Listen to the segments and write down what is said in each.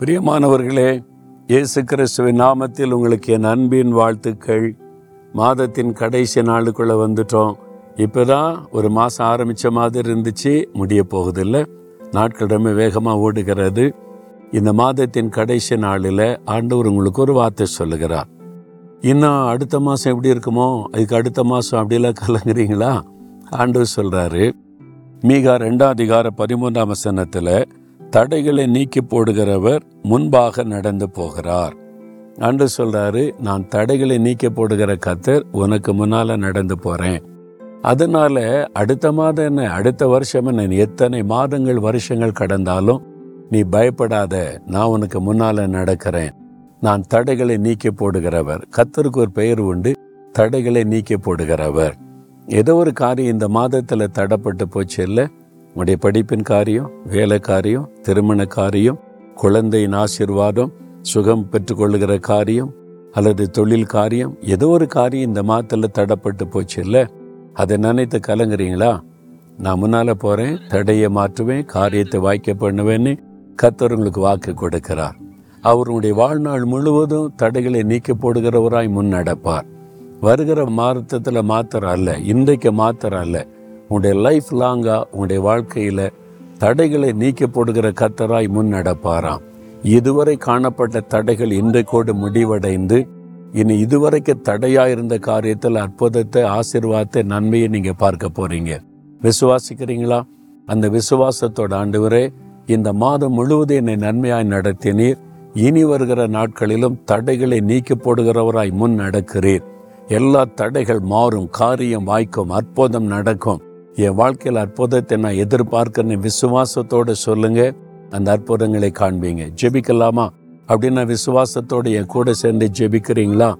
பிரியமானவர்களே இயேசு கிறிஸ்துவின் நாமத்தில் உங்களுக்கு என் அன்பின் வாழ்த்துக்கள். மாதத்தின் கடைசி நாளுக்குள்ளே வந்துட்டோம். இப்போ தான் ஒரு மாதம் ஆரம்பித்த மாதிரி இருந்துச்சு முடிய போகுதில்ல. நாட்கள் ரொம்ப வேகமாக ஓடுகிறது. இந்த மாதத்தின் கடைசி நாளில் ஆண்டவர் உங்களுக்கு ஒரு வார்த்தை சொல்லுகிறார். இன்னும் அடுத்த மாதம் எப்படி இருக்குமோ அதுக்கு அடுத்த மாதம் அப்படிலாம் கலங்குறீங்களா? ஆண்டவர் சொல்கிறாரு மீகா ரெண்டாம் அதிகார பதிமூன்றாம் வசனத்தில் தடைகளை நீக்கி போடுகிறவர் முன்பாக நடந்து போகிறார். அன்று சொல்றாரு நான் தடைகளை நீக்கி போடுகிற கத்தர் உனக்கு முன்னால நடந்து போறேன். அதனால அடுத்த மாதம் என்ன அடுத்த வருஷம் என்ன எத்தனை மாதங்கள் வருஷங்கள் கடந்தாலும் நீ பயப்படாத நான் உனக்கு முன்னால நடக்கிறேன். நான் தடைகளை நீக்கி போடுகிறவர். கத்தருக்கு ஒரு பெயர் உண்டு தடைகளை நீக்கி போடுகிறவர். ஏதோ ஒரு காரியம் இந்த மாதத்துல தடைப்பட்டு போச்சு இல்லை? உங்களுடைய படிப்பின் காரியம் வேலை காரியம் திருமண காரியம் குழந்தையின் ஆசீர்வாதம் சுகம் பெற்றுக்கொள்ளுகிற காரியம் அல்லது தொழில் காரியம் ஏதோ ஒரு காரியம் இந்த மாதத்தில் தடைப்பட்டு போச்சு இல்லை? அதை நினைத்து கலங்குறீங்களா? நான் முன்னால் போறேன் தடையை மாற்றுவேன் காரியத்தை வாய்க்க பண்ணுவேன்னு கத்தர் உங்களுக்கு வாக்கு கொடுக்கிறார். அவருடைய வாழ்நாள் முழுவதும் தடைகளை நீக்கி போடுகிறவராய் முன்னடப்பார். வருகிற மாதத்தில் மாத்திரம் அல்ல இன்றைக்கு மாத்திரம் அல்ல உங்களுடைய லைஃப் லாங்காக உங்களுடைய வாழ்க்கையில் தடைகளை நீக்கி போடுகிற கத்தராய் முன் நடப்பாராம் இதுவரை காணப்பட்ட தடைகள் இன்றைக்கோடு முடிவடைந்து இனி இதுவரைக்கு தடையா இருந்த காரியத்தில் அற்புதத்தை ஆசிர்வாதத்தை நன்மையை நீங்கள் பார்க்க போறீங்க. விசுவாசிக்கிறீங்களா? அந்த விசுவாசத்தோட ஆண்டவரே இந்த மாதம் முழுவதும் என்னை நன்மையாய் நடத்தினீர். இனி வருகிற நாட்களிலும் தடைகளை நீக்கி போடுகிறவராய் முன் நடக்கிறீர் எல்லா தடைகள் மாறும் காரியம் வாய்க்கும் அற்புதம் நடக்கும். என் வாழ்க்கையில் அற்புதத்தை நான் எதிர்பார்க்கிறேன் விசுவாசத்தோட சொல்லுங்க. அந்த அற்புதங்களை காண்பீங்க. ஜெபிக்கலாமா? அப்படின்னு விசுவாசத்தோடு என் கூட சேர்ந்து ஜெபிக்கிறீங்களா?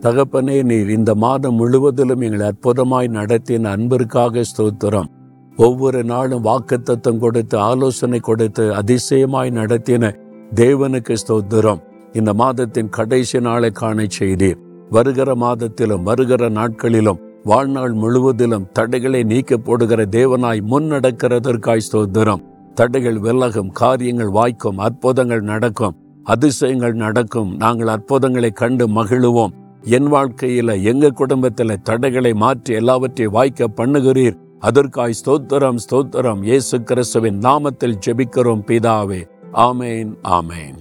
தகப்பனே நீர் இந்த மாதம் முழுவதிலும் எங்களை அற்புதமாய் நடத்தின அன்பிற்காக ஸ்தோத்திரம். ஒவ்வொரு நாளும் வாக்குத்தத்தம் கொடுத்து ஆலோசனை கொடுத்து அதிசயமாய் நடத்தின தேவனுக்கு ஸ்தோத்திரம். இந்த மாதத்தின் கடைசி நாளை காண செய்தீர். வருகிற மாதத்திலும் வருகிற நாட்களிலும் வாழ்நாள் முழுவதிலும் தடைகளை நீக்க போடுகிற தேவனாய் முன் நடக்கிறதற்காய் ஸ்தோத்திரம். தடைகள் விலகும் காரியங்கள் வாய்க்கும் அற்புதங்கள் நடக்கும் அதிசயங்கள் நடக்கும். நாங்கள் அற்புதங்களை கண்டு மகிழுவோம். என் வாழ்க்கையில எங்க குடும்பத்துல தடைகளை மாற்றி எல்லாவற்றையும் வாய்க்க பண்ணுகிறீர். அதற்காய் ஸ்தோத்திரம் ஸ்தோத்திரம். இயேசு கிறிஸ்துவின் நாமத்தில் ஜெபிக்கிறோம் பிதாவே. ஆமேன் ஆமேன்.